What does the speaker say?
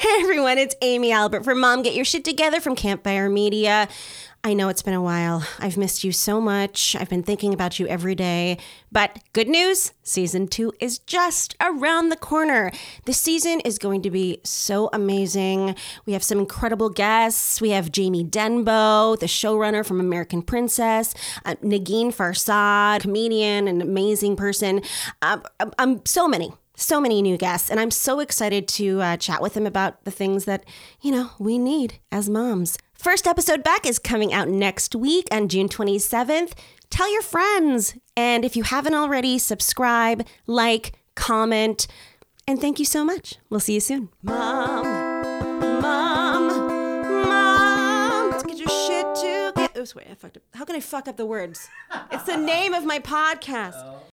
everyone. It's Amy Albert from Mom Get Your Shit Together from Campfire Media. I know it's been a while. I've missed you so much. I've been thinking about you every day. But good news season two is just around the corner. This season is going to be so amazing. We have some incredible guests. We have Jamie Denbo, the showrunner from American Princess, uh, Negin Farsad, comedian, and amazing person. Uh, um, so many so many new guests, and I'm so excited to uh, chat with them about the things that, you know, we need as moms. First episode back is coming out next week on June 27th. Tell your friends. And if you haven't already, subscribe, like, comment, and thank you so much. We'll see you soon. Mom, mom, mom, let's get your shit together. Oh, wait, I fucked up. How can I fuck up the words? It's the name of my podcast.